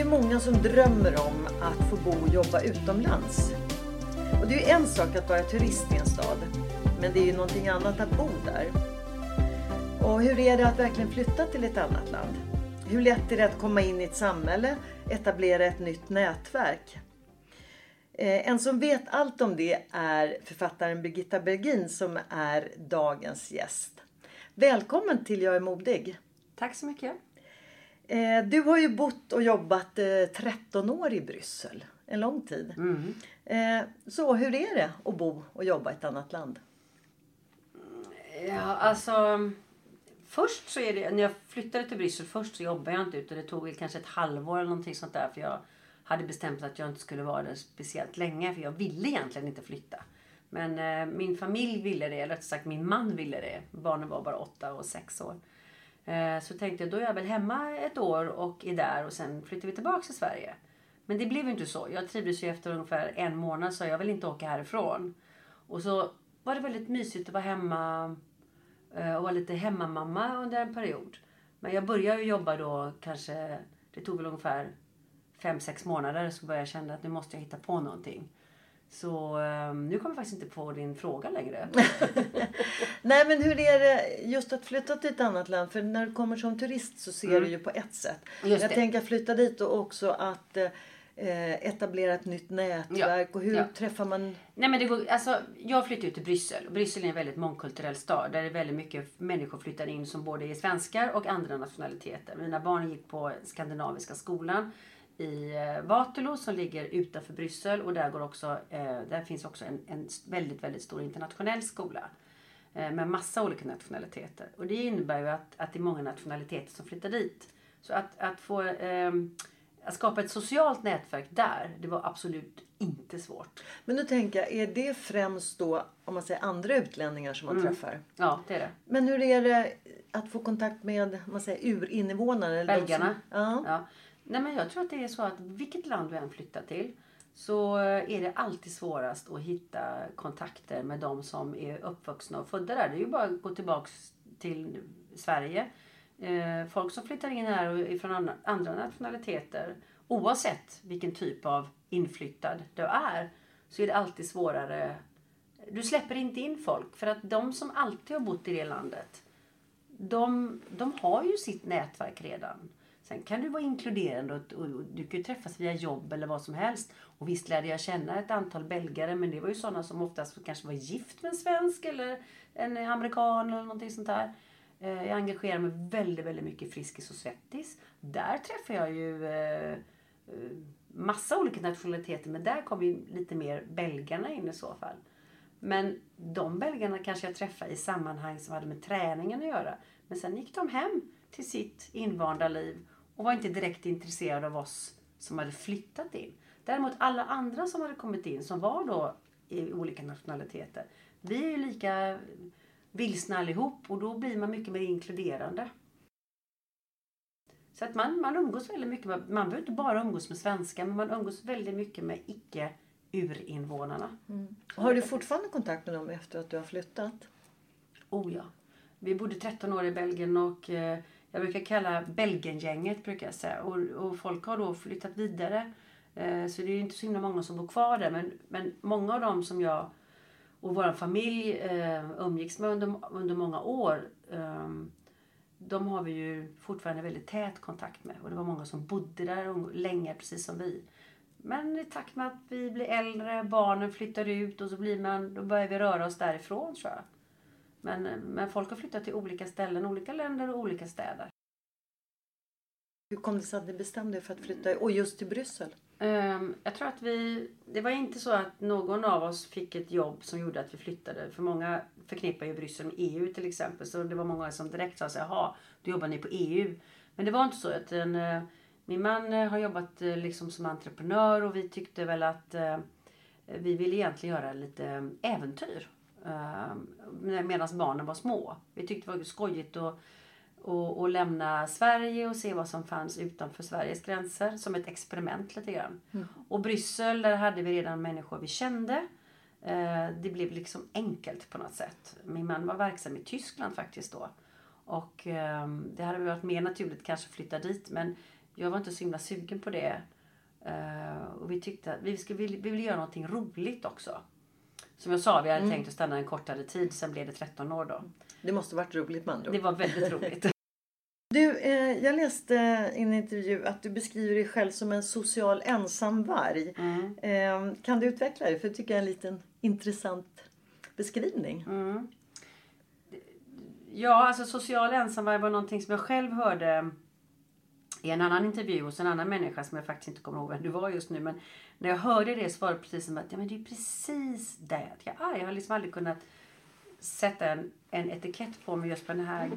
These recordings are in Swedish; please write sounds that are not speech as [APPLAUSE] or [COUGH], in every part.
Ju många som drömmer om att få bo och jobba utomlands. Och det är ju en sak att vara turist i en stad. Men det är ju någonting annat att bo där. Och hur är det att verkligen flytta till ett annat land? Hur lätt är det att komma in i ett samhälle, etablera ett nytt nätverk? Eh, en som vet allt om det är författaren Birgitta Bergin som är dagens gäst. Välkommen till Jag är modig. Tack så mycket. Eh, Du har ju bott och jobbat eh, 13 år i Bryssel. En lång tid. Eh, Så hur är det att bo och jobba i ett annat land? Ja, alltså, först så är det, när jag flyttade till Bryssel först så jobbade jag inte ute. Det tog väl kanske ett halvår eller någonting sånt där. För jag hade bestämt att jag inte skulle vara där speciellt länge. För jag ville egentligen inte flytta. Men eh, min familj ville det, eller rättare sagt min man ville det. Barnen var bara åtta och sex år. Eh, så tänkte jag, då är jag väl hemma ett år och är där och sen flyttar vi tillbaka till Sverige. Men det blev ju inte så. Jag trivdes ju efter ungefär en månad så jag vill inte åka härifrån. Och så var det väldigt mysigt att vara hemma eh, och vara lite hemmamamma under en period. Men jag började ju jobba då kanske, det tog väl ungefär fem sex månader så började jag känna att nu måste jag hitta på någonting. Så eh, nu kommer jag faktiskt inte på din fråga längre. [LAUGHS] Nej men hur är det just att flytta till ett annat land? För när du kommer som turist så ser du ju på ett sätt. Mm. Just jag det. tänker flytta dit och också att eh, etablera ett nytt nätverk. Och hur ja. träffar man... Nej men det går, alltså, jag flyttade ut till Bryssel. Bryssel är en väldigt mångkulturell stad. Där det är väldigt mycket människor flyttar in som både är svenskar och andra nationaliteter. Mina barn gick på Skandinaviska skolan i eh, Waterloo som ligger utanför Bryssel. Och där, går också, eh, där finns också en, en väldigt, väldigt stor internationell skola. Eh, med massa olika nationaliteter. Och det innebär ju att, att det är många nationaliteter som flyttar dit. Så att, att få ehm, att skapa ett socialt nätverk där, det var absolut inte svårt. Men nu tänker jag, är det främst då om man säger andra utlänningar som man Mm. träffar? Ja, det är det. Men hur är det att få kontakt med om man säger, urinvånare? Belgarna. Som, ja. Ja. Nej, men jag tror att det är så att vilket land du än flyttar till så eh, är det alltid svårast att hitta kontakter med de som är uppvuxna och födda där. Det är ju bara att gå tillbaks till Sverige. Eh, folk som flyttar in här och är från andra- andra nationaliteter oavsett vilken typ av inflyttad du är så är det alltid svårare. Du släpper inte in folk för att de som alltid har bott i det landet de, de har ju sitt nätverk redan. Sen kan du vara inkluderande och, och, och du kan ju träffas via jobb eller vad som helst. Och visst lärde jag känna ett antal belgare men det var ju sådana som oftast kanske var gift med en svensk eller en amerikan eller någonting sånt där. Eh, Jag engagerar mig väldigt, väldigt mycket i Friskis och Svettis. Där träffar jag ju eh, eh, massa olika nationaliteter men där kommer ju lite mer belgarna in i så fall. Men de belgarna kanske jag träffade i sammanhang som hade med träningen att göra. Men sen gick de hem till sitt invanda liv och var inte direkt intresserade av oss som hade flyttat in. Däremot alla andra som hade kommit in som var då i olika nationaliteter. Vi är ju lika vilsna allihop och då blir man mycket mer inkluderande. Så att man, man umgås väldigt mycket med, man behöver inte bara umgås med svenskar men man umgås väldigt mycket med icke urinvånarna. Har du fortfarande kontakt med dem efter att du har flyttat? Oh ja. Vi bodde 13 år i Belgien och eh, jag brukar kalla Belgiengänget brukar jag säga. Och, och folk har då flyttat vidare. Eh, Eh, så det är ju inte så himla många som bor kvar där. Men, men många av dem som jag och vår familj eh, umgicks med under, under många år. Eh, de har vi ju fortfarande väldigt tät kontakt med. Och det var många som bodde där länge, precis som vi. Men i takt med att vi blir äldre, barnen flyttar ut och så blir man, då börjar vi röra oss därifrån tror jag. Men, men folk har flyttat till olika ställen, olika länder och olika städer. Hur kom det sig att ni bestämde er för att flytta, och just till Bryssel? Um, jag tror att vi, det var inte så att någon av oss fick ett jobb som gjorde att vi flyttade. För många förknippar ju Bryssel med EU till exempel. Så det var många som direkt sa så jaha, då jobbar ni på EU. Men det var inte så. Att en, uh, min man uh, har jobbat liksom som entreprenör och vi tyckte väl att vi ville egentligen göra lite äventyr. Medan barnen var små. Vi tyckte det var skojigt att och, och lämna Sverige och se vad som fanns utanför Sveriges gränser som ett experiment lite grann. Mm. Och Bryssel, där hade vi redan människor vi kände. Eh, det blev liksom enkelt på något sätt. Min man var verksam i Tyskland faktiskt då. Och eh, det hade varit mer naturligt kanske att flytta dit men jag var inte så himla sugen på det. Och vi tyckte att vi, skulle, vi ville göra någonting roligt också. Som jag sa, vi hade mm. tänkt att stanna en kortare tid. Sen blev det 13 år då. Det måste varit roligt med andra Det var väldigt roligt. [LAUGHS] Du, eh, jag läste i en intervju att du beskriver dig själv som en social ensamvarg. Mm. Eh, kan du utveckla det? För det tycker jag är en liten intressant beskrivning. Mm. Ja, alltså social ensamvarg var någonting som jag själv hörde i en annan intervju hos en annan människa som jag faktiskt inte kommer ihåg vem du var just nu. Men när jag hörde det så var det precis som att ja, men det är precis det jag är. Jag har liksom aldrig kunnat sätta en, en etikett på mig just på den här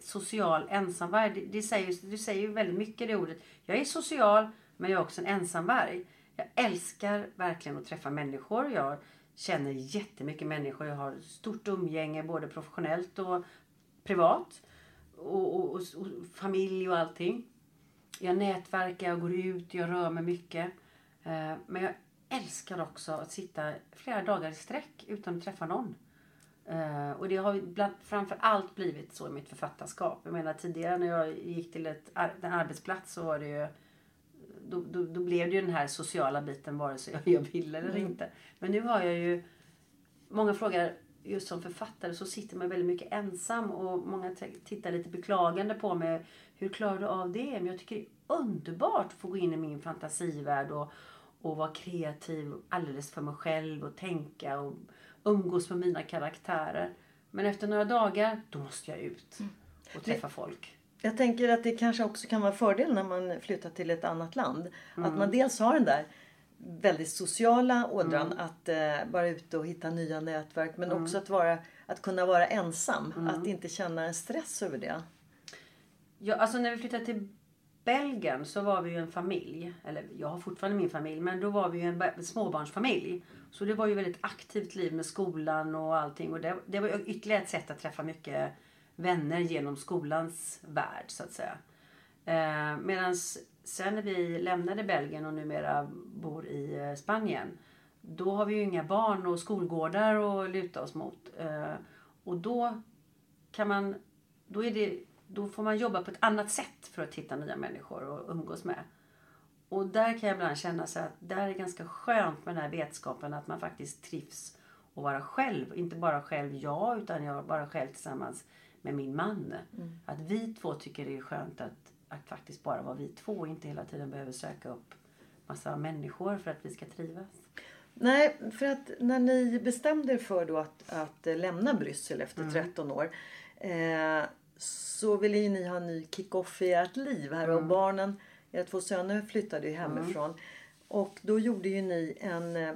social ensamvarg. Det, det, säger, det säger ju väldigt mycket det ordet. Jag är social men jag är också en ensamvarg. Jag älskar verkligen att träffa människor. Jag känner jättemycket människor. Jag har stort umgänge både professionellt och privat. Och, och, och, och familj och allting. Jag nätverkar, jag går ut, jag rör mig mycket. Eh, men jag älskar också att sitta flera dagar i sträck utan att träffa någon. Uh, och det har bland, framför allt blivit så i mitt författarskap. Jag menar tidigare när jag gick till ett, en arbetsplats så var det ju då, då, då, blev det ju den här sociala biten vare sig jag ville eller mm. inte. Men nu har jag ju Många frågar just som författare så sitter man väldigt mycket ensam och många tittar lite beklagande på mig. Hur klarar du av det? Men jag tycker det är underbart att få gå in i min fantasivärld och, och vara kreativ alldeles för mig själv och tänka och umgås med mina karaktärer. Men efter några dagar, då måste jag ut mm. och träffa det, folk. Jag tänker att det kanske också kan vara fördel när man flyttar till ett annat land. Mm. Att man dels har den där väldigt sociala ådran mm. att eh, vara ute och hitta nya nätverk. Men mm. också att, vara, att kunna vara ensam. Mm. Att inte känna en stress över det. Ja, alltså när vi flyttade till Belgien så var vi ju en familj. Eller jag har fortfarande min familj. Men då var vi ju en småbarnsfamilj. Så det var ju väldigt aktivt liv med skolan och allting. Och det, det var ytterligare ett sätt att träffa mycket vänner genom skolans värld så att säga. Eh, Medan sen när vi lämnade Belgien och numera bor i eh, Spanien. Då har vi ju inga barn och skolgårdar att luta oss mot. Eh, och då kan man, då, är det, då får man jobba på ett annat sätt för att hitta nya människor att umgås med. Och där kan jag ibland känna så att där är ganska skönt med den här vetskapen att man faktiskt trivs att vara själv. Inte bara själv jag utan jag bara själv tillsammans med min man. Mm. Att vi två tycker det är skönt att, att faktiskt bara vara vi två och inte hela tiden behöver söka upp massa människor för att vi ska trivas. Nej, för att när ni bestämde er för då att, att lämna Bryssel efter mm. 13 år eh, så ville ju ni ha en ny kick-off i ert liv här mm. och barnen era två söner flyttade ju hemifrån. Mm. Och då gjorde ju ni en eh,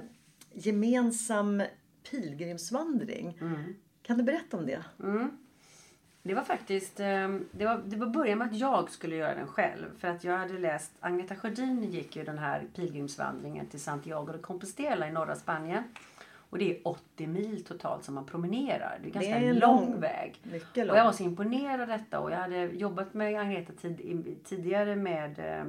gemensam pilgrimsvandring. Mm. Kan du berätta om det? Mm. Det var faktiskt, eh, det var, det var början med att jag skulle göra den själv. För att jag hade läst, Agneta Sjödin gick ju den här pilgrimsvandringen till Santiago de Compostela i norra Spanien. Och det är 80 mil totalt som man promenerar. Det är ganska det är lång, lång väg. Lång. Och jag var så imponerad av detta och jag hade jobbat med Agneta tid, tidigare med, eh,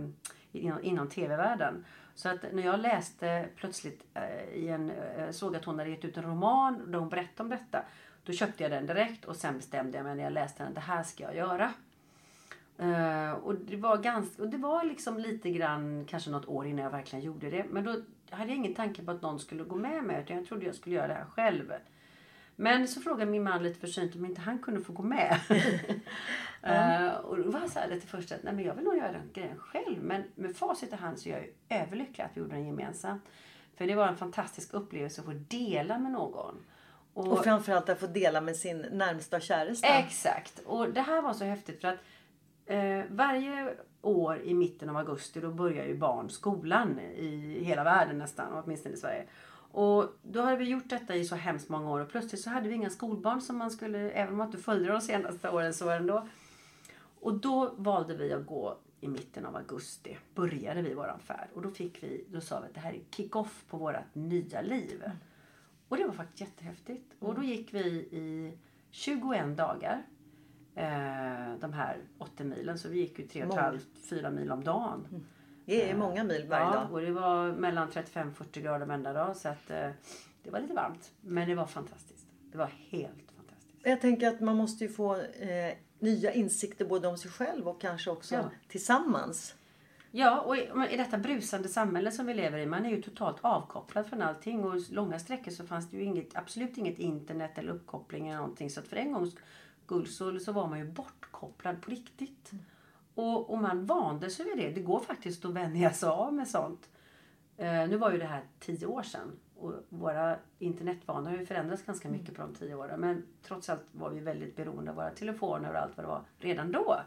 inom, inom tv-världen. Så att när jag läste plötsligt eh, i en, eh, såg att hon hade gett ut en roman där hon berättade om detta. Då köpte jag den direkt och sen bestämde jag mig när jag läste den, det här ska jag göra. Eh, och, det var ganska, och det var liksom lite grann, kanske något år innan jag verkligen gjorde det. Men då hade jag ingen tanke på att någon skulle gå med mig. Utan jag trodde jag skulle göra det här själv. Men så frågade min man lite försynt om inte han kunde få gå med. [LAUGHS] [LAUGHS] Eh, och då var han så här lite först att nej, men jag vill nog göra den grejen själv. Men med facit i hand så är jag ju överlycklig att vi gjorde den gemensamt. För det var en fantastisk upplevelse att få dela med någon. Och framförallt att få dela med sin närmsta käresta. Exakt. Och det här var så häftigt för att eh, varje år i mitten av augusti då börjar ju barn skolan i hela världen nästan, åtminstone i Sverige. Och då hade vi gjort detta i så hemskt många år och plötsligt så hade vi inga skolbarn som man skulle, även om man inte följde de senaste åren så ändå. Och då valde vi att gå i mitten av augusti, började vi våran färd. Och då fick vi, då sa vi att det här är kick-off på vårt nya liv. Och det var faktiskt jättehäftigt. Och då gick vi i 21 dagar. Eh, de här 80 milen. Så vi gick ju 3,5-4 mil om dagen. Det är många mil varje Ja, dag. och det var mellan 35-40 grader varenda dag. Så att eh, det var lite varmt. Men det var fantastiskt. Det var helt fantastiskt. Jag tänker att man måste ju få eh, nya insikter både om sig själv och kanske också Ja. tillsammans. Ja, och i detta brusande samhälle som vi lever i, man är ju totalt avkopplad från allting. Och långa sträckor så fanns det ju inget, absolut inget internet eller uppkoppling eller någonting. Så att för en gångs guld så, så var man ju bortkopplad på riktigt. Och, och man vande sig vid det. Det går faktiskt att vänja sig av med sånt. Eh, nu var ju det här tio år sedan. Och våra internetvanor har ju förändrats ganska mycket på de tio åren. Men trots allt var vi väldigt beroende av våra telefoner och allt vad det var redan då.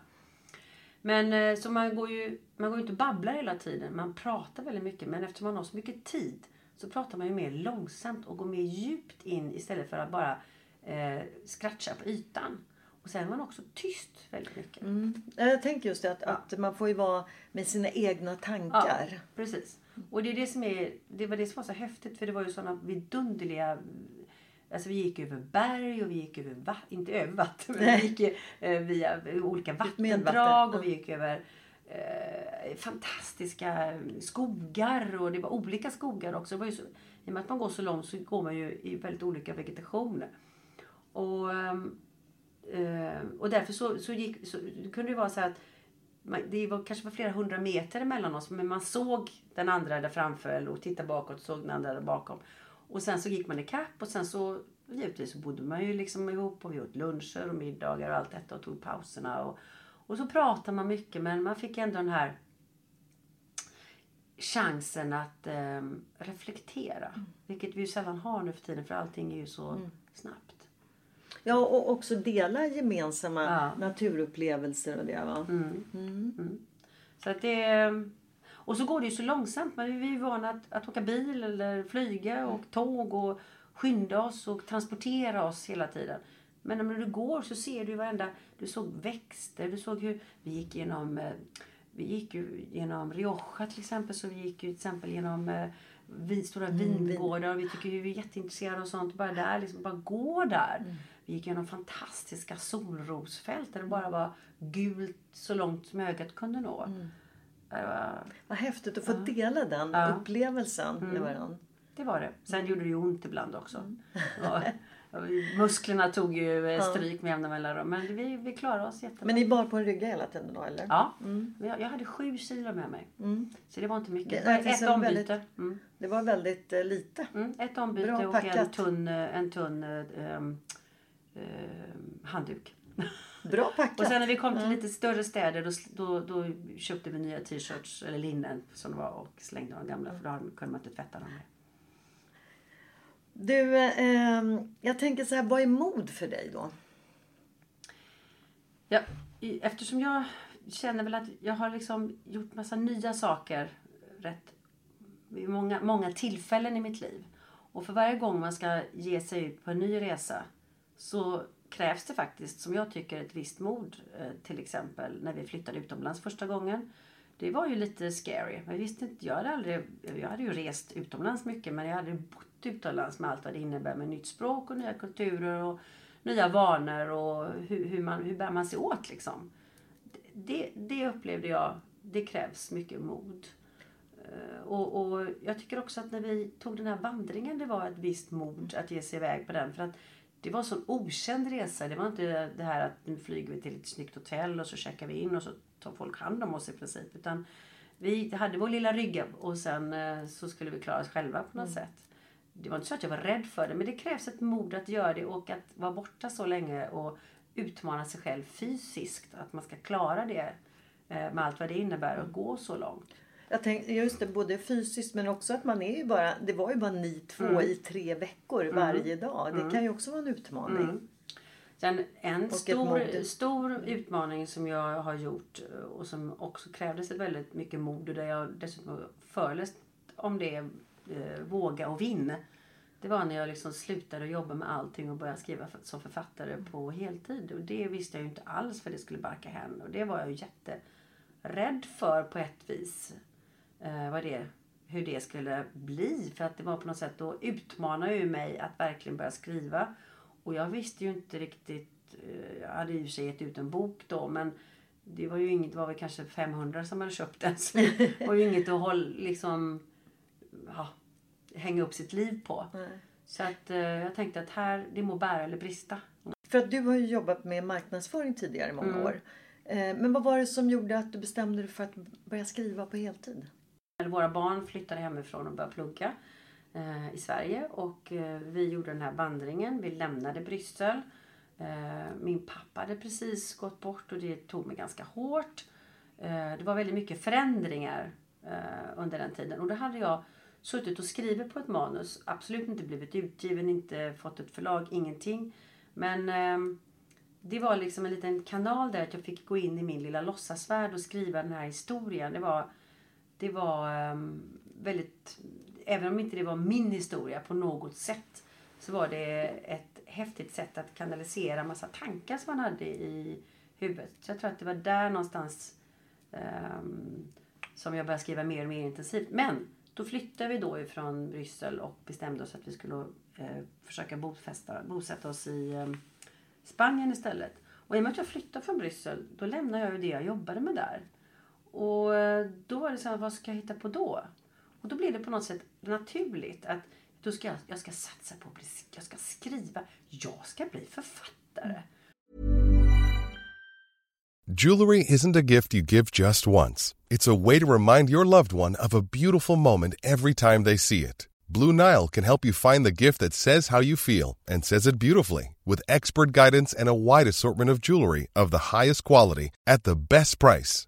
Men eh, så man går ju man går ju inte och babblar hela tiden. Man pratar väldigt mycket. Men eftersom man har så mycket tid så pratar man ju mer långsamt och går mer djupt in istället för att bara eh, scratcha på ytan. Och sen är man också tyst väldigt mycket. Jag tänker just det att, att man får ju vara med sina egna tankar. Ja, precis. Och det, är det, som är, det var det som var så häftigt för det var ju sådana vidunderliga Alltså vi gick över berg och vi gick över vatten, inte över vatten, men vi gick eh, via olika vattendrag vatten, och vi gick över eh, fantastiska skogar och det var olika skogar också. Det var ju så, I och med att man går så långt så går man ju i väldigt olika vegetation. Och, ehm, eh, och därför så, så, gick, så kunde det vara så att det var kanske var flera hundra meter emellan oss men man såg den andra där framför och tittade bakåt och såg den andra där bakom. Och sen så gick man ikapp och sen så givetvis så bodde man ju liksom ihop och vi åt luncher och middagar och allt detta och tog pauserna. Och, och så pratade man mycket men man fick ändå den här chansen att eh, reflektera. Vilket vi ju sällan har nu för tiden för allting är ju så snabbt. Ja, och också dela gemensamma Ja. naturupplevelser och det va. Så att det, och så går det ju så långsamt. Men vi är ju vana att, att åka bil eller flyga och tåg och skynda oss och transportera oss hela tiden. Men när du går så ser du varenda... Du såg växter, du såg hur... Vi gick genom... eh, Vi gick genom Rioja till exempel. Så vi gick ju till exempel genom eh, vin, stora vingårdar. Och vi tycker ju vi är jätteintresserade av sånt. Bara där, liksom bara gå där. Vi gick genom fantastiska solrosfält där det bara var gult så långt som ögat kunde nå. Det, var, Vad häftigt att få dela den Ja. Mm. upplevelsen med varandra. det var det. Sen gjorde det ju ont ibland också. [LAUGHS] Ja, musklerna tog ju eh, stryk med jämna mellanrum. Men vi, vi klarade oss jättebra. Men ni bar på en rygga hela tiden då eller? Ja, jag, jag hade sju kilo med mig. Så det var inte mycket. Det- det ett en ombyte. väldigt- Mm. Det var väldigt eh, lite. Mm, ett ombyte Bra och en packat. tunn, eh, en tunn eh, ehm, eh, handduk. [LAUGHS] Bra packat. Och sen när vi kom till lite större städer då, då, då köpte vi nya t-shirts eller linnen som det var och slängde de gamla för då kunde man inte tvätta dem. Du, eh, jag tänker så här, vad är mod för dig då? Ja, eftersom jag känner väl att jag har liksom gjort massa nya saker rätt vid många, många tillfällen i mitt liv. Och för varje gång man ska ge sig ut på en ny resa så krävs det faktiskt, som jag tycker, ett visst mod. Eh, till exempel när vi flyttade utomlands första gången. Det var ju lite scary. Men jag visste inte, jag hade aldrig, jag hade ju rest utomlands mycket men jag hade bott utomlands med allt vad det innebär med nytt språk och nya kulturer och nya vanor och hur, hur, man, hur bär man sig åt liksom. Det, det upplevde jag, det krävs mycket mod. Eh, och, och jag tycker också att när vi tog den här vandringen, det var ett visst mod att ge sig iväg på den. För att det var en sån okänd resa. Det var inte det här att nu flyger vi till ett snyggt hotell och så checkar vi in och så tar folk hand om oss i princip. Utan vi hade vår lilla rygga och sen eh, så skulle vi klara oss själva på något sätt. Det var inte så att jag var rädd för det men det krävs ett mod att göra det och att vara borta så länge och utmana sig själv fysiskt. Att man ska klara det eh, med allt vad det innebär och gå så långt. Jag tänkte just det, både fysiskt men också att man är ju bara, det var ju bara ni två i tre veckor varje dag. Det kan ju också vara en utmaning. Sen en stor, stor utmaning som jag har gjort eh, och som också krävdes väldigt mycket mod och där jag dessutom föreläst om det, eh, våga och vinn. Det var när jag liksom slutade jobba med allting och började skriva för, som författare på heltid. Och det visste jag ju inte alls för det skulle barka hän. Och det var jag ju jätterädd för på ett vis. Eh, vad det, hur det skulle bli. För att det var på något sätt, då utmanade ju mig att verkligen börja skriva. Och jag visste ju inte riktigt, eh, jag hade för sig gett ut en bok då men det var ju inget, det var väl kanske 500 som hade köpt den. Så det var ju inget att hålla, liksom, ja, hänga upp sitt liv på. Så att eh, jag tänkte att här, det må bära eller brista. För att du har ju jobbat med marknadsföring tidigare i många Mm. år. Eh, Men vad var det som gjorde att du bestämde dig för att börja skriva på heltid? Våra barn flyttade hemifrån och började plugga eh, i Sverige. Och eh, vi gjorde den här vandringen. Vi lämnade Bryssel. Eh, min pappa hade precis gått bort och det tog mig ganska hårt. Eh, det var väldigt mycket förändringar eh, under den tiden. Och då hade jag suttit och skrivit på ett manus. Absolut inte blivit utgiven, inte fått ett förlag, ingenting. Men eh, det var liksom en liten kanal där att jag fick gå in i min lilla låtsasvärld och skriva den här historien. Det var, det var ehm, väldigt, även om inte det var min historia på något sätt, så var det ett häftigt sätt att kanalisera massa tankar som man hade i huvudet. Så jag tror att det var där någonstans um, som jag började skriva mer och mer intensivt. Men då flyttade vi då ifrån Bryssel och bestämde oss att vi skulle eh, försöka bofästa, bosätta oss i eh, Spanien istället. Och i och med att jag flyttade från Bryssel, då lämnade jag ju det jag jobbade med där. Och eh, då var det så här, vad ska jag hitta på då? Och då blev det på något sätt naturligt att då ska jag, jag ska satsa på att bli, jag ska skriva, jag ska bli författare. Jewelry isn't a gift you give just once. It's a way to remind your loved one of a beautiful moment every time they see it. Blue Nile can help you find the gift that says how you feel and says it beautifully with expert guidance and a wide assortment of jewelry of the highest quality at the best price.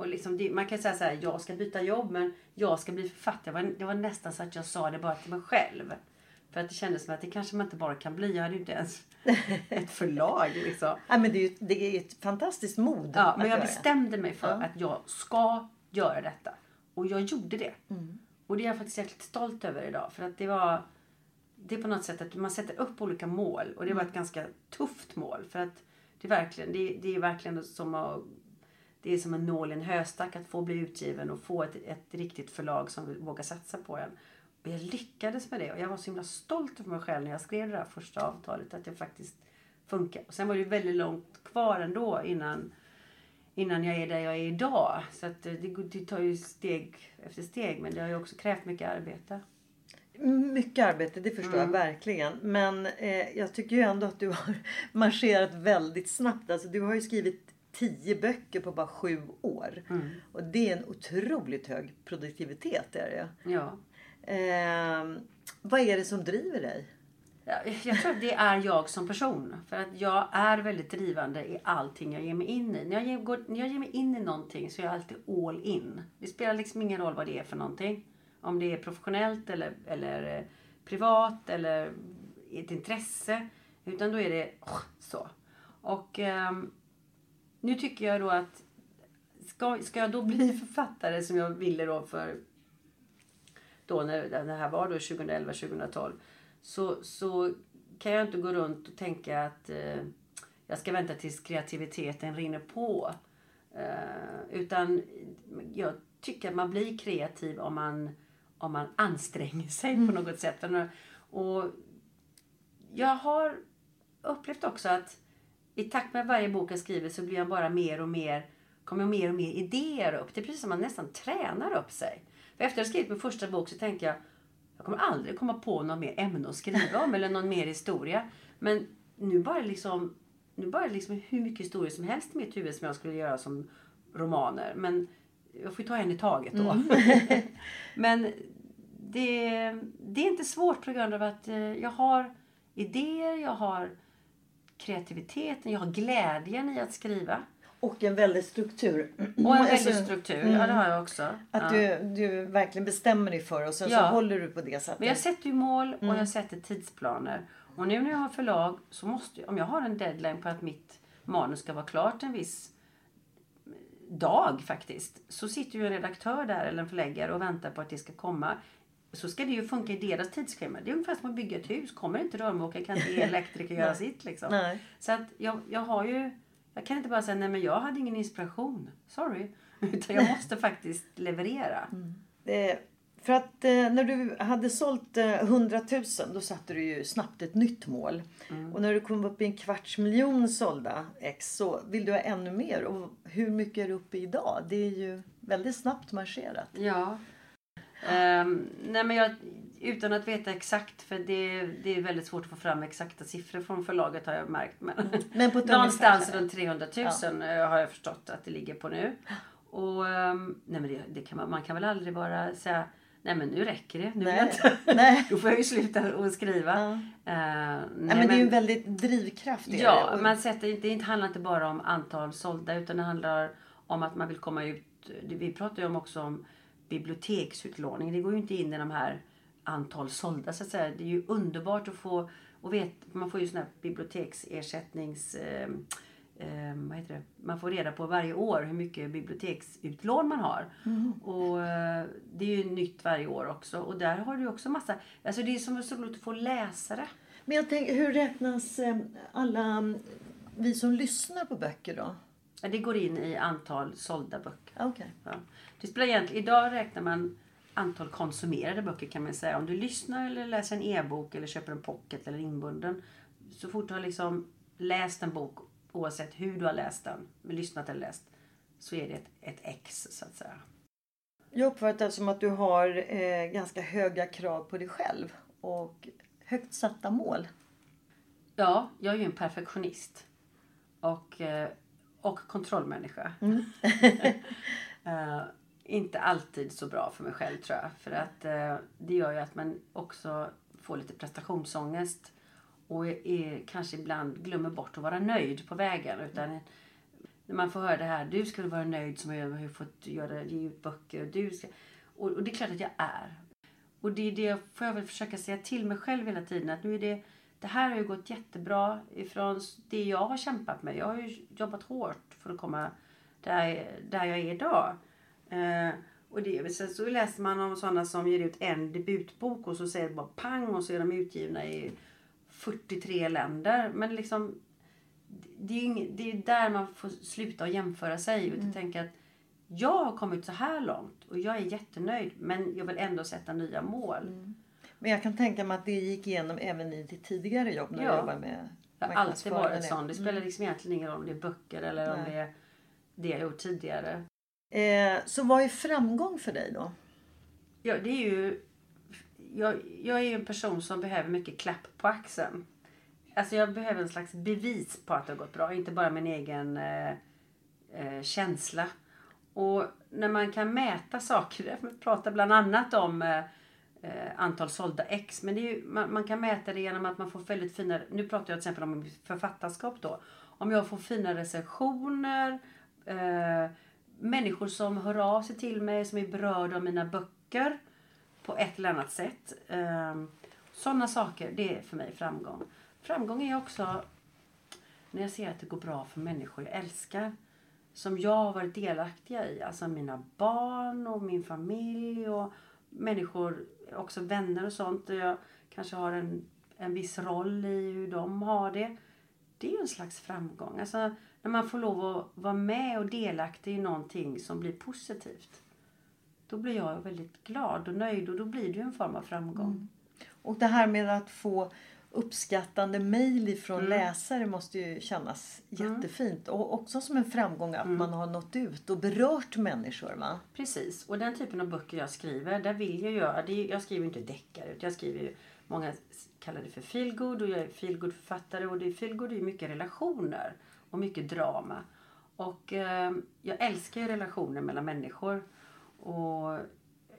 Och liksom det, man kan säga så här, jag ska byta jobb men jag ska bli författare. Det var, det var nästan så att jag sa det bara till mig själv. För att det kändes som att det kanske man inte bara kan bli. Jag hade ju inte ens [LAUGHS] ett förlag liksom. Ja, men det är ju det är ett fantastiskt mod Ja, men jag göra. bestämde mig för Ja. att jag ska göra detta. Och jag gjorde det. Mm. Och det är jag faktiskt jäkligt stolt över idag. För att det var... Det är på något sätt att man sätter upp olika mål. Och det Mm. var ett ganska tufft mål. För att det är verkligen, det, det är verkligen som att... Det är som en nål i en höstack att få bli utgiven och få ett, ett riktigt förlag som vågar satsa på en. Och jag lyckades med det. Och jag var så himla stolt över mig själv när jag skrev det där första avtalet. Att jag faktiskt funkar. Och sen var det ju väldigt långt kvar ändå innan innan jag är där jag är idag. Så att eh, det, det tar ju steg efter steg men det har ju också krävt mycket arbete. Mycket arbete, det förstår jag verkligen. Men eh, jag tycker ju ändå att du har [LAUGHS] marscherat väldigt snabbt. Alltså, du har ju skrivit tio böcker på bara sju år. Och det är en otroligt hög produktivitet. Är det. Ja. Eh, vad är det som driver dig? Ja, Jag tror att det är jag som person. För att jag är väldigt drivande i allting jag ger mig in i. När jag går, när jag ger mig in i någonting så är jag alltid all in. Det spelar liksom ingen roll vad det är för någonting. Om det är professionellt eller, eller eh, privat eller ett intresse. Utan då är det så. Och ehm, nu tycker jag då att ska, ska jag då bli [LAUGHS] författare som jag ville då för då när det här var då 2011, 2012. Så, så kan jag inte gå runt och tänka att eh, jag ska vänta tills kreativiteten rinner på. Eh, utan jag tycker att man blir kreativ om man, om man anstränger [LAUGHS] sig på något sätt. Och jag har upplevt också att i takt med varje bok jag skriver så blir jag bara mer och mer, kommer mer och mer idéer upp. Det är precis som man nästan tränar upp sig. För efter att ha skrivit min första bok så tänkte jag, jag kommer aldrig komma på något mer ämne att skriva om eller någon mer historia. Men nu bara liksom, nu bara liksom hur mycket historier som helst i mitt huvud som jag skulle göra som romaner. Men jag får ju ta en i taget då. [LAUGHS] Men det, det är inte svårt på grund av att eh, jag har idéer, jag har kreativiteten, jag har glädjen i att skriva. Och en väldig struktur. Och en väldig struktur, ja det har jag också. Att ja. du, du verkligen bestämmer dig för och sen så Ja. håller du på det sättet. Men jag sätter ju mål och jag sätter tidsplaner. Och nu när jag har förlag så måste jag, om jag har en deadline på att mitt manus ska vara klart en viss dag faktiskt. Så sitter ju en redaktör där eller en förläggare och väntar på att det ska komma. Så ska det ju funka i deras tidsschema. Det är ungefär som att bygga ett hus. Kommer inte rörmokare kan inte elektriker [LAUGHS] göra sitt liksom. Nej. Så att jag, jag har ju, jag kan inte bara säga nej men jag hade ingen inspiration. Sorry. [LAUGHS] Utan jag måste faktiskt leverera. Eh, för att eh, när du hade sålt eh, 100 000 då satte du ju snabbt ett nytt mål. Mm. Och när du kom upp i en kvarts miljon sålda ex så vill du ha ännu mer. Och hur mycket är du uppe i idag? Det är ju väldigt snabbt marscherat. Ja. Ehm, nej men jag, utan att veta exakt, för det, det är väldigt svårt att få fram exakta siffror från förlaget har jag märkt. Men, [LAUGHS] Men på ett någonstans runt 300 000 eh, har jag förstått att det ligger på nu. Och ehm, nej men det, det kan man, man kan väl aldrig bara säga Nej men nu räcker det. Nu Nej. [LAUGHS] Nej. [LAUGHS] Då får jag ju sluta att skriva. Ja. Eh, nej, Nej, men det är ju en väldigt drivkraft. Ja, det. Man sätter, det handlar inte bara om antal sålda utan det handlar om att man vill komma ut. Vi pratar ju om också om biblioteksutlåning. Det går ju inte in i de här antal sålda så att säga. Det är ju underbart att få och vet, man får ju sån här biblioteksersättnings... Eh, eh, vad heter det? Man får reda på varje år hur mycket biblioteksutlån man har. Och eh, det är ju nytt varje år också. Och där har du också massa... Alltså det är som så roligt att få läsare. Men jag tänker, hur räknas eh, alla mm, vi som lyssnar på böcker då? Det går in i antal sålda böcker. Okej. Ja. Det spelar egentligen, idag räknar man antal konsumerade böcker kan man säga. Om du lyssnar eller läser en e-bok eller köper en pocket eller inbunden. Så fort du har liksom läst en bok, oavsett hur du har läst den, men lyssnat eller läst, så är det ett, ett X så att säga. Jag uppfattar det som att du har eh, ganska höga krav på dig själv och högt satta mål. Ja, jag är ju en perfektionist. Och, eh, och kontrollmänniska. [LAUGHS] Eh, inte alltid så bra för mig själv tror jag. För att eh, det gör ju att man också får lite prestationsångest. Och är, är, kanske ibland glömmer bort att vara nöjd på vägen. Utan när man får höra det här, du skulle vara nöjd som jag har fått göra, ge ut böcker. Och, du ska, och, och det är klart att jag är. Och det är det får jag väl försöka säga till mig själv hela tiden. Att nu är det, det här har ju gått jättebra ifrån det jag har kämpat med. Jag har ju jobbat hårt för att komma där, där jag är idag. Eh, och det, sen så läser man om sådana som ger ut en debutbok och så säger det bara pang och så är de utgivna i 43 länder. Men liksom det är ing- det är där man får sluta och jämföra sig. Och tänka att jag har kommit så här långt och jag är jättenöjd men jag vill ändå sätta nya mål. Men jag kan tänka mig att det gick igenom även i ditt tidigare jobb när Ja. du jobbade med Jag har alltid varit sån. Det spelar liksom egentligen ingen roll om det är böcker eller om Nej. det är det jag gjort tidigare. Eh, så vad är framgång för dig då? Ja, det är ju jag, jag är ju en person som behöver mycket klapp på axeln. Alltså jag behöver en slags bevis på att det har gått bra. Inte bara min egen eh, eh, känsla. Och när man kan mäta saker. [LAUGHS] Vi pratar bland annat om eh, eh, antal sålda ex. Men det är ju, man, man, kan mäta det genom att man får väldigt fina... Nu pratar jag till exempel om författarskap då. Om jag får fina recensioner. Eh, Människor som hör av sig till mig som är berörda av mina böcker. På ett eller annat sätt. Ehm, sådana saker, det är för mig framgång. Framgång är också när jag ser att det går bra för människor jag älskar. Som jag har varit delaktiga i. Alltså mina barn och min familj och människor, också vänner och sånt. Jag kanske har en, en viss roll i hur de har det. Det är ju en slags framgång. Alltså när man får lov att vara med och delaktig i någonting som blir positivt. Då blir jag väldigt glad och nöjd och då blir det ju en form av framgång. Mm. Och det här med att få uppskattande mejl från mm. läsare måste ju kännas mm. jättefint. Och också som en framgång att mm. man har nått ut och berört människor. Va? Precis. Och den typen av böcker jag skriver, där vill jag göra... Det, jag skriver inte deckare. Jag skriver många kallar det för feelgood och jag är feelgood författare och det är feelgood är mycket relationer och mycket drama. Och eh, jag älskar ju relationer mellan människor. Och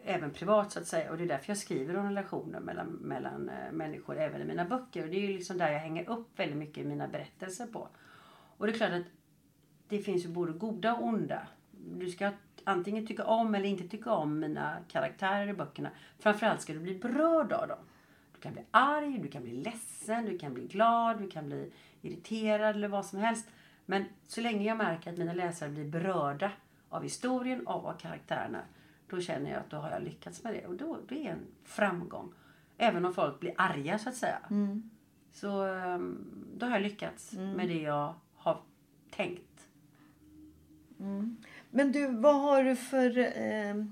även privat så att säga. Och det är därför jag skriver om relationer mellan, mellan eh, människor även i mina böcker. Och det är ju liksom där jag hänger upp väldigt mycket i mina berättelser på. Och det är klart att det finns ju både goda och onda. Du ska antingen tycka om eller inte tycka om mina karaktärer i böckerna. Framförallt ska du bli berörd av dem. Du kan bli arg, du kan bli ledsen, du kan bli glad, du kan bli irriterad eller vad som helst. Men så länge jag märker att mina läsare blir berörda av historien av karaktärerna då känner jag att då har jag lyckats med det. Och då, det är en framgång. Även om folk blir arga så att säga. Mm. Så ehm, då har jag lyckats mm. med det jag har tänkt. Mm. Men du, vad har du för eh,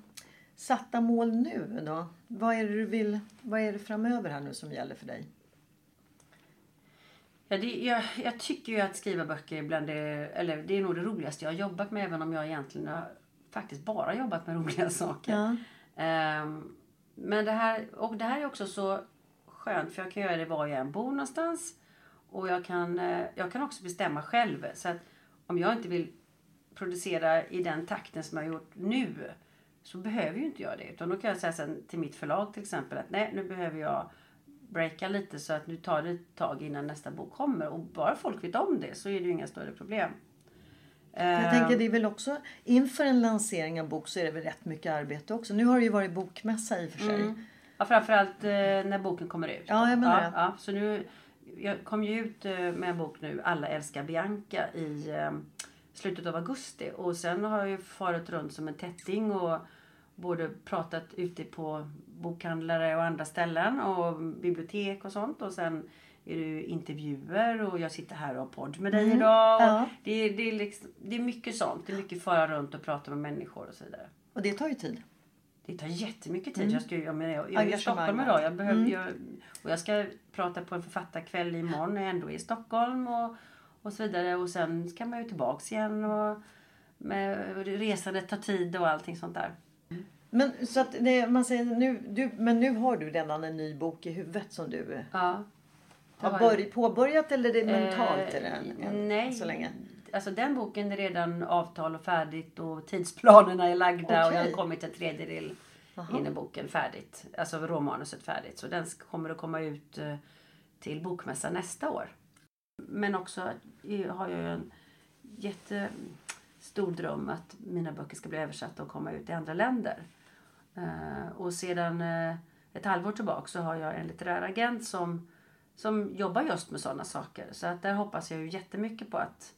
satta mål nu då? Vad är det du vill, vad är det framöver här nu som gäller för dig? Ja, det, jag, jag tycker ju att skriva böcker är bland det, eller det är nog det roligaste jag har jobbat med även om jag egentligen har faktiskt bara jobbat med [LAUGHS] roliga saker. Ja. Um, men det här, och det här är också så skönt för jag kan göra det var jag än bor någonstans. Och jag kan, eh, jag kan också bestämma själv. Så att om jag inte vill producera i den takten som jag har gjort nu så behöver ju inte jag det. Utan då kan jag säga sen till mitt förlag till exempel att nej nu behöver jag breaka lite så att nu tar det ett tag innan nästa bok kommer. Och bara folk vet om det så är det ju inga större problem. Jag tänker det är väl också inför en lansering av bok så är det väl rätt mycket arbete också. Nu har det ju varit bokmässa i och för sig. Mm. Ja, framförallt eh, när boken kommer ut. Ja, jag menar ja, ja, Så nu, jag kom ju ut eh, med en bok nu, Alla älskar Bianca, i eh, slutet av augusti. Och sen har jag ju farit runt som en tätting och både pratat ute på bokhandlare och andra ställen och bibliotek och sånt. Och sen är det intervjuer och jag sitter här och har podd med dig mm. idag. Ja. Det, det, är liksom, det är mycket sånt. Det är mycket fara runt och prata med människor och så vidare. Och det tar ju tid. Det tar jättemycket tid. Mm. Jag, ska, jag, menar, jag, jag är i Stockholm idag. Jag, behöver, mm. jag, och jag ska prata på en författarkväll imorgon när jag ändå är i Stockholm. Och, och så vidare. Och sen ska man ju tillbaks igen. Och med, resandet tar tid och allting sånt där. Men så att det, man säger nu, du, men nu har du redan en ny bok i huvudet som du ja. Har börj, påbörjat eller är det mentalt? Eh, eller, nej, så länge? Alltså den boken är redan avtal och färdigt och tidsplanerna är lagda okay. och jag har kommit en tredjedel in i boken färdigt. Alltså råmanuset färdigt. Så den kommer att komma ut eh, till bokmässan nästa år. Men också har jag en jättestor dröm att mina böcker ska bli översatta och komma ut i andra länder. Eh, och sedan eh, ett halvår tillbaka så har jag en litterär agent som som jobbar just med sådana saker. Så att där hoppas jag ju jättemycket på att,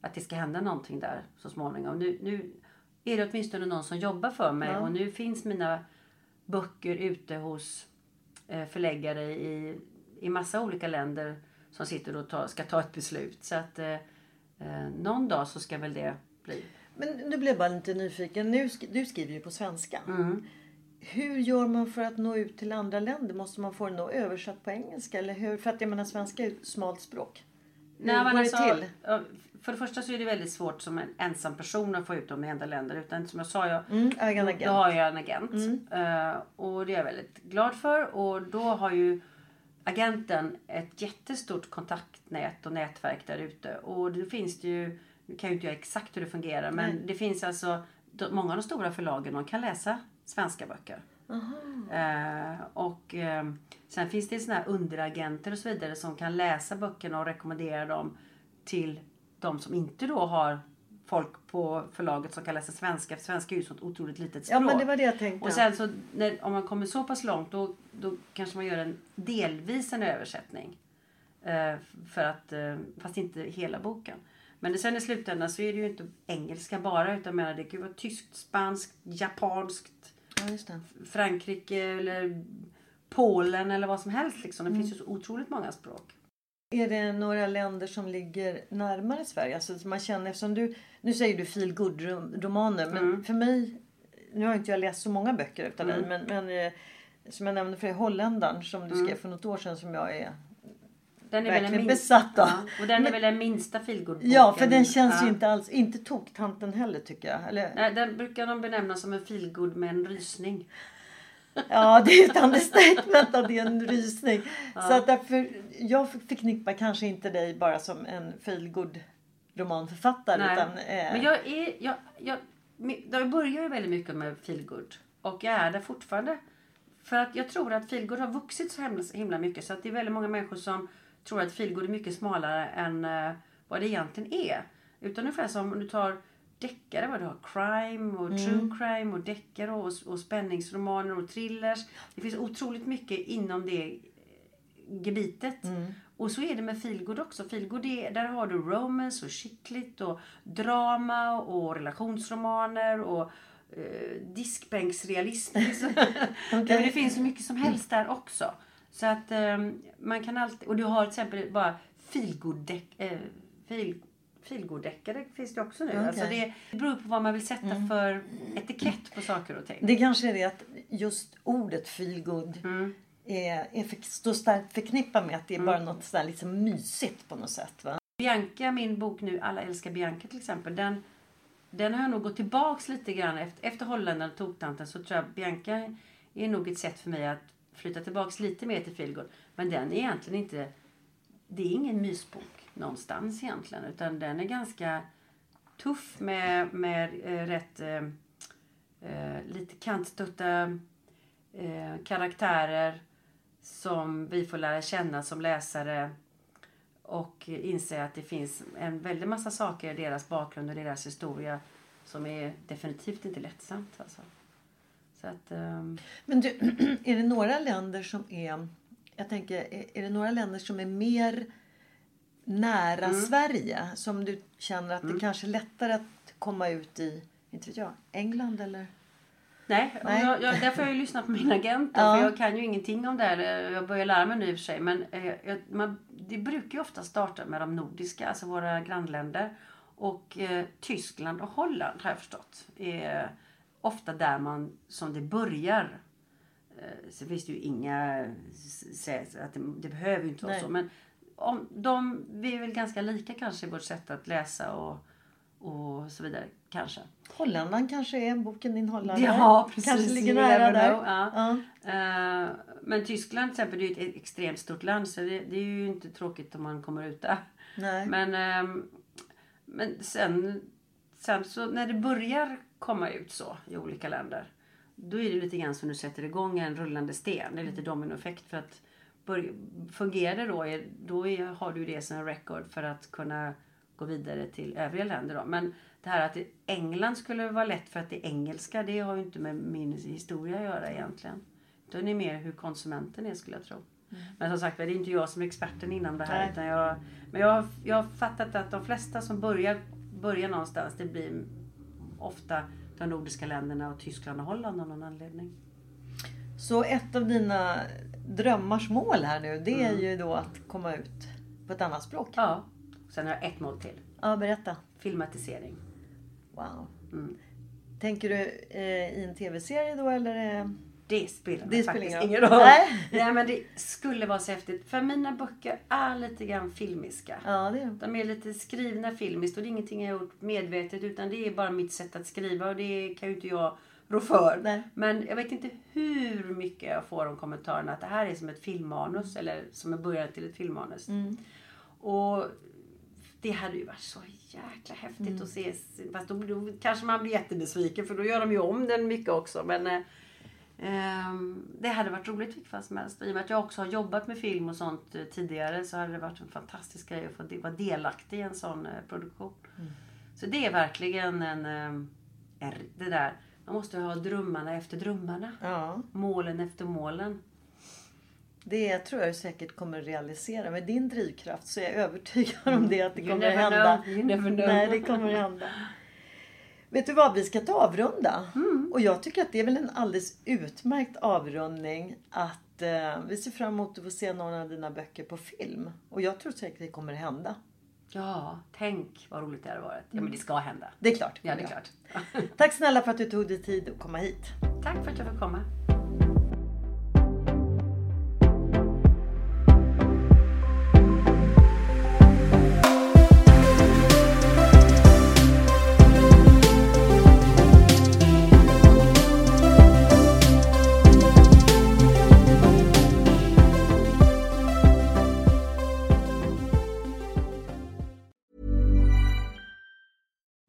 att det ska hända någonting där så småningom. Nu, nu är det åtminstone någon som jobbar för mig ja. och nu finns mina böcker ute hos eh, förläggare i, i massa olika länder som sitter och ta, ska ta ett beslut. Så att eh, eh, någon dag så ska väl det bli. Men nu blev jag bara lite nyfiken. Nu, du skriver ju på svenska. Mm. Hur gör man för att nå ut till andra länder? Måste man få den översatt på engelska? Eller hur? För att jag menar svenska är ett smalt språk. Hur Nej, men alltså, till? För det första så är det väldigt svårt som en ensam person att få ut dem i andra länder. Utan som jag sa, jag, Mm, då, har jag en agent. Eh, och det är jag väldigt glad för. Och då har ju agenten ett jättestort kontaktnät och nätverk där ute. Och det finns det ju, nu kan ju inte jag exakt hur det fungerar, men Nej. det finns alltså många av de stora förlagen de kan läsa svenska böcker. Eh, och eh, sen finns det såna här underagenter och så vidare som kan läsa böckerna och rekommendera dem till de som inte då har folk på förlaget som kan läsa svenska. För svenska är ju ett otroligt litet språk. Ja, men det var det jag tänkte. Och sen så när, om man kommer så pass långt då, då kanske man gör en delvis en översättning. Eh, för att, eh, fast inte hela boken. Men sen i slutändan så är det ju inte engelska bara utan jag menar, det kan ju vara tyskt, spanskt, japanskt, Ja. Frankrike eller Polen eller vad som helst. Liksom. Det Mm. finns ju så otroligt många språk. Är det några länder som ligger närmare Sverige? Alltså, man känner, eftersom du, nu säger du feel good romaner men Mm. för mig, nu har inte jag läst så många böcker utav Mm. dig men, men eh, som jag nämnde för dig, Holländaren som du Mm. skrev för något år sedan som jag är Den är väl verkligen min- besatt av. Ja, och den är väl den minsta feelgood-boken. Ja, för den känns Ja. ju inte alls, inte toktanten heller tycker jag. Eller, Nej, den brukar de benämna som en feelgood med en rysning. Ja, det är ett understatement och det är en rysning. Så att därför, jag förknippar kanske inte dig bara som en feelgood romanförfattare. Nej. Utan, eh, Men jag är... Jag, jag, jag börjar ju väldigt mycket med feelgood. Och jag är det fortfarande. För att jag tror att feelgood har vuxit så himla, himla mycket. Så att det är väldigt många människor som tror att feelgood är mycket smalare än eh, vad det egentligen är. Utan ungefär som om du tar deckare, vad du har crime och true crime och deckare och, och spänningsromaner och thrillers. Det finns otroligt mycket inom det gebitet. Och så är det med feelgood också. Feelgood är, där har du romance och chicklit och drama och relationsromaner och eh, diskbänksrealism. [LAUGHS] Men det finns så mycket som helst där också. Så att eh, man kan alltid, och du har till exempel bara feelgood-deck, eh, feel, feelgood-deckare finns det också nu. Okej. Alltså det, det beror på vad man vill sätta för etikett på saker och ting. Det kanske är det att just ordet feelgood Mm. Är, är för, står starkt förknippat med att det är bara något sådär liksom mysigt på något sätt. Va? Bianca, min bok nu Alla älskar Bianca till exempel. Den, den har jag nog gått tillbaks lite grann. Efter, efter Holländaren och Toktanten så tror jag Bianca är nog ett sätt för mig att flytta tillbaks lite mer till feelgood. Men den är egentligen inte... Det är ingen mysbok någonstans egentligen. Utan den är ganska tuff med, med eh, rätt eh, eh, lite kantstötta eh, karaktärer som vi får lära känna som läsare och inse att det finns en väldig massa saker i deras bakgrund och deras historia som är definitivt inte lättsamt. Alltså. Så att, ehm, Men du, [CLEARS THROAT] är det några länder som är... Jag tänker, är, det några länder som är mer nära Mm. Sverige? Som du känner att det kanske är lättare att komma ut i, inte vet jag, England eller? Nej, Nej. Jag, jag, därför har jag ju lyssnat på min agent. Ja. För jag kan ju ingenting om det här. Jag börjar lära mig nu i och för sig. Men eh, jag, man, det brukar ju ofta starta med de nordiska, alltså våra grannländer. Och eh, Tyskland och Holland har jag förstått. Är ofta där man, som det börjar. Eh, Så finns det ju inga... Att det, det behöver ju inte vara Nej. så. Men om, de, vi är väl ganska lika kanske i vårt sätt att läsa och, och så vidare. Kanske. Hollandan kanske är boken din Holland. Ja, precis. Kanske ligger nära där. Ja. Eh, men Tyskland till exempel det är ju ett extremt stort land så det, det är ju inte tråkigt om man kommer ut där. Nej. Men, ehm, men sen, sen så när det börjar komma ut så i olika länder. Då är det lite grann som du sätter igång en rullande sten. Det är lite dominoeffekt för att fungerar det då, då har du det som en record för att kunna gå vidare till övriga länder. Då. Men det här att England skulle vara lätt för att det är engelska, det har ju inte med min historia att göra egentligen. Utan det är mer hur konsumenten är skulle jag tro. Men som sagt det är inte jag som är experten inom det här. Nej. Utan jag, men jag, har- jag har fattat att de flesta som börjar, börjar någonstans, det blir ofta de nordiska länderna och Tyskland och Holland av någon anledning. Så ett av dina drömmars mål här nu det Mm. är ju då att komma ut på ett annat språk. Ja. Sen har jag ett mål till. Ja, berätta. Filmatisering. Wow. Mm. Tänker du eh, i en tv-serie då eller? Eh, Det spelar Det spelar faktiskt ingen roll. Nej. Nej. men det skulle vara så häftigt. För mina böcker är lite grann filmiska. Ja, det är De är lite skrivna filmiskt och det är ingenting jag har gjort medvetet utan det är bara mitt sätt att skriva och det kan ju inte jag rå för. Nej. Men jag vet inte hur mycket jag får om kommentarerna att det här är som ett filmmanus eller som en början till ett filmmanus. Och det hade ju varit så jäkla häftigt att se. Fast då, då kanske man blir jättebesviken för då gör de ju om den mycket också. Men eh, ehm, det hade varit roligt vilket fall som helst. I och med att jag också har jobbat med film och sånt eh, tidigare så hade det varit en fantastisk grej att få vara delaktig i en sån eh, produktion. Så det är verkligen en, en... Det där, man måste ha drömmarna efter drömmarna. Ja, Målen efter målen. Det tror jag säkert kommer realisera. Med din drivkraft så är jag övertygad om det att det You kommer never hända. know. You never know. Nej, det kommer hända. Vet du vad, vi ska ta avrunda. Mm. Och jag tycker att det är väl en alldeles utmärkt avrundning att eh, vi ser fram emot att få se några av dina böcker på film. Och jag tror säkert det kommer hända. Ja, tänk vad roligt det hade varit. Ja, men det ska hända. Det är klart. Ja, det är klart. Tack snälla för att du tog dig tid att komma hit. Tack för att jag fick komma.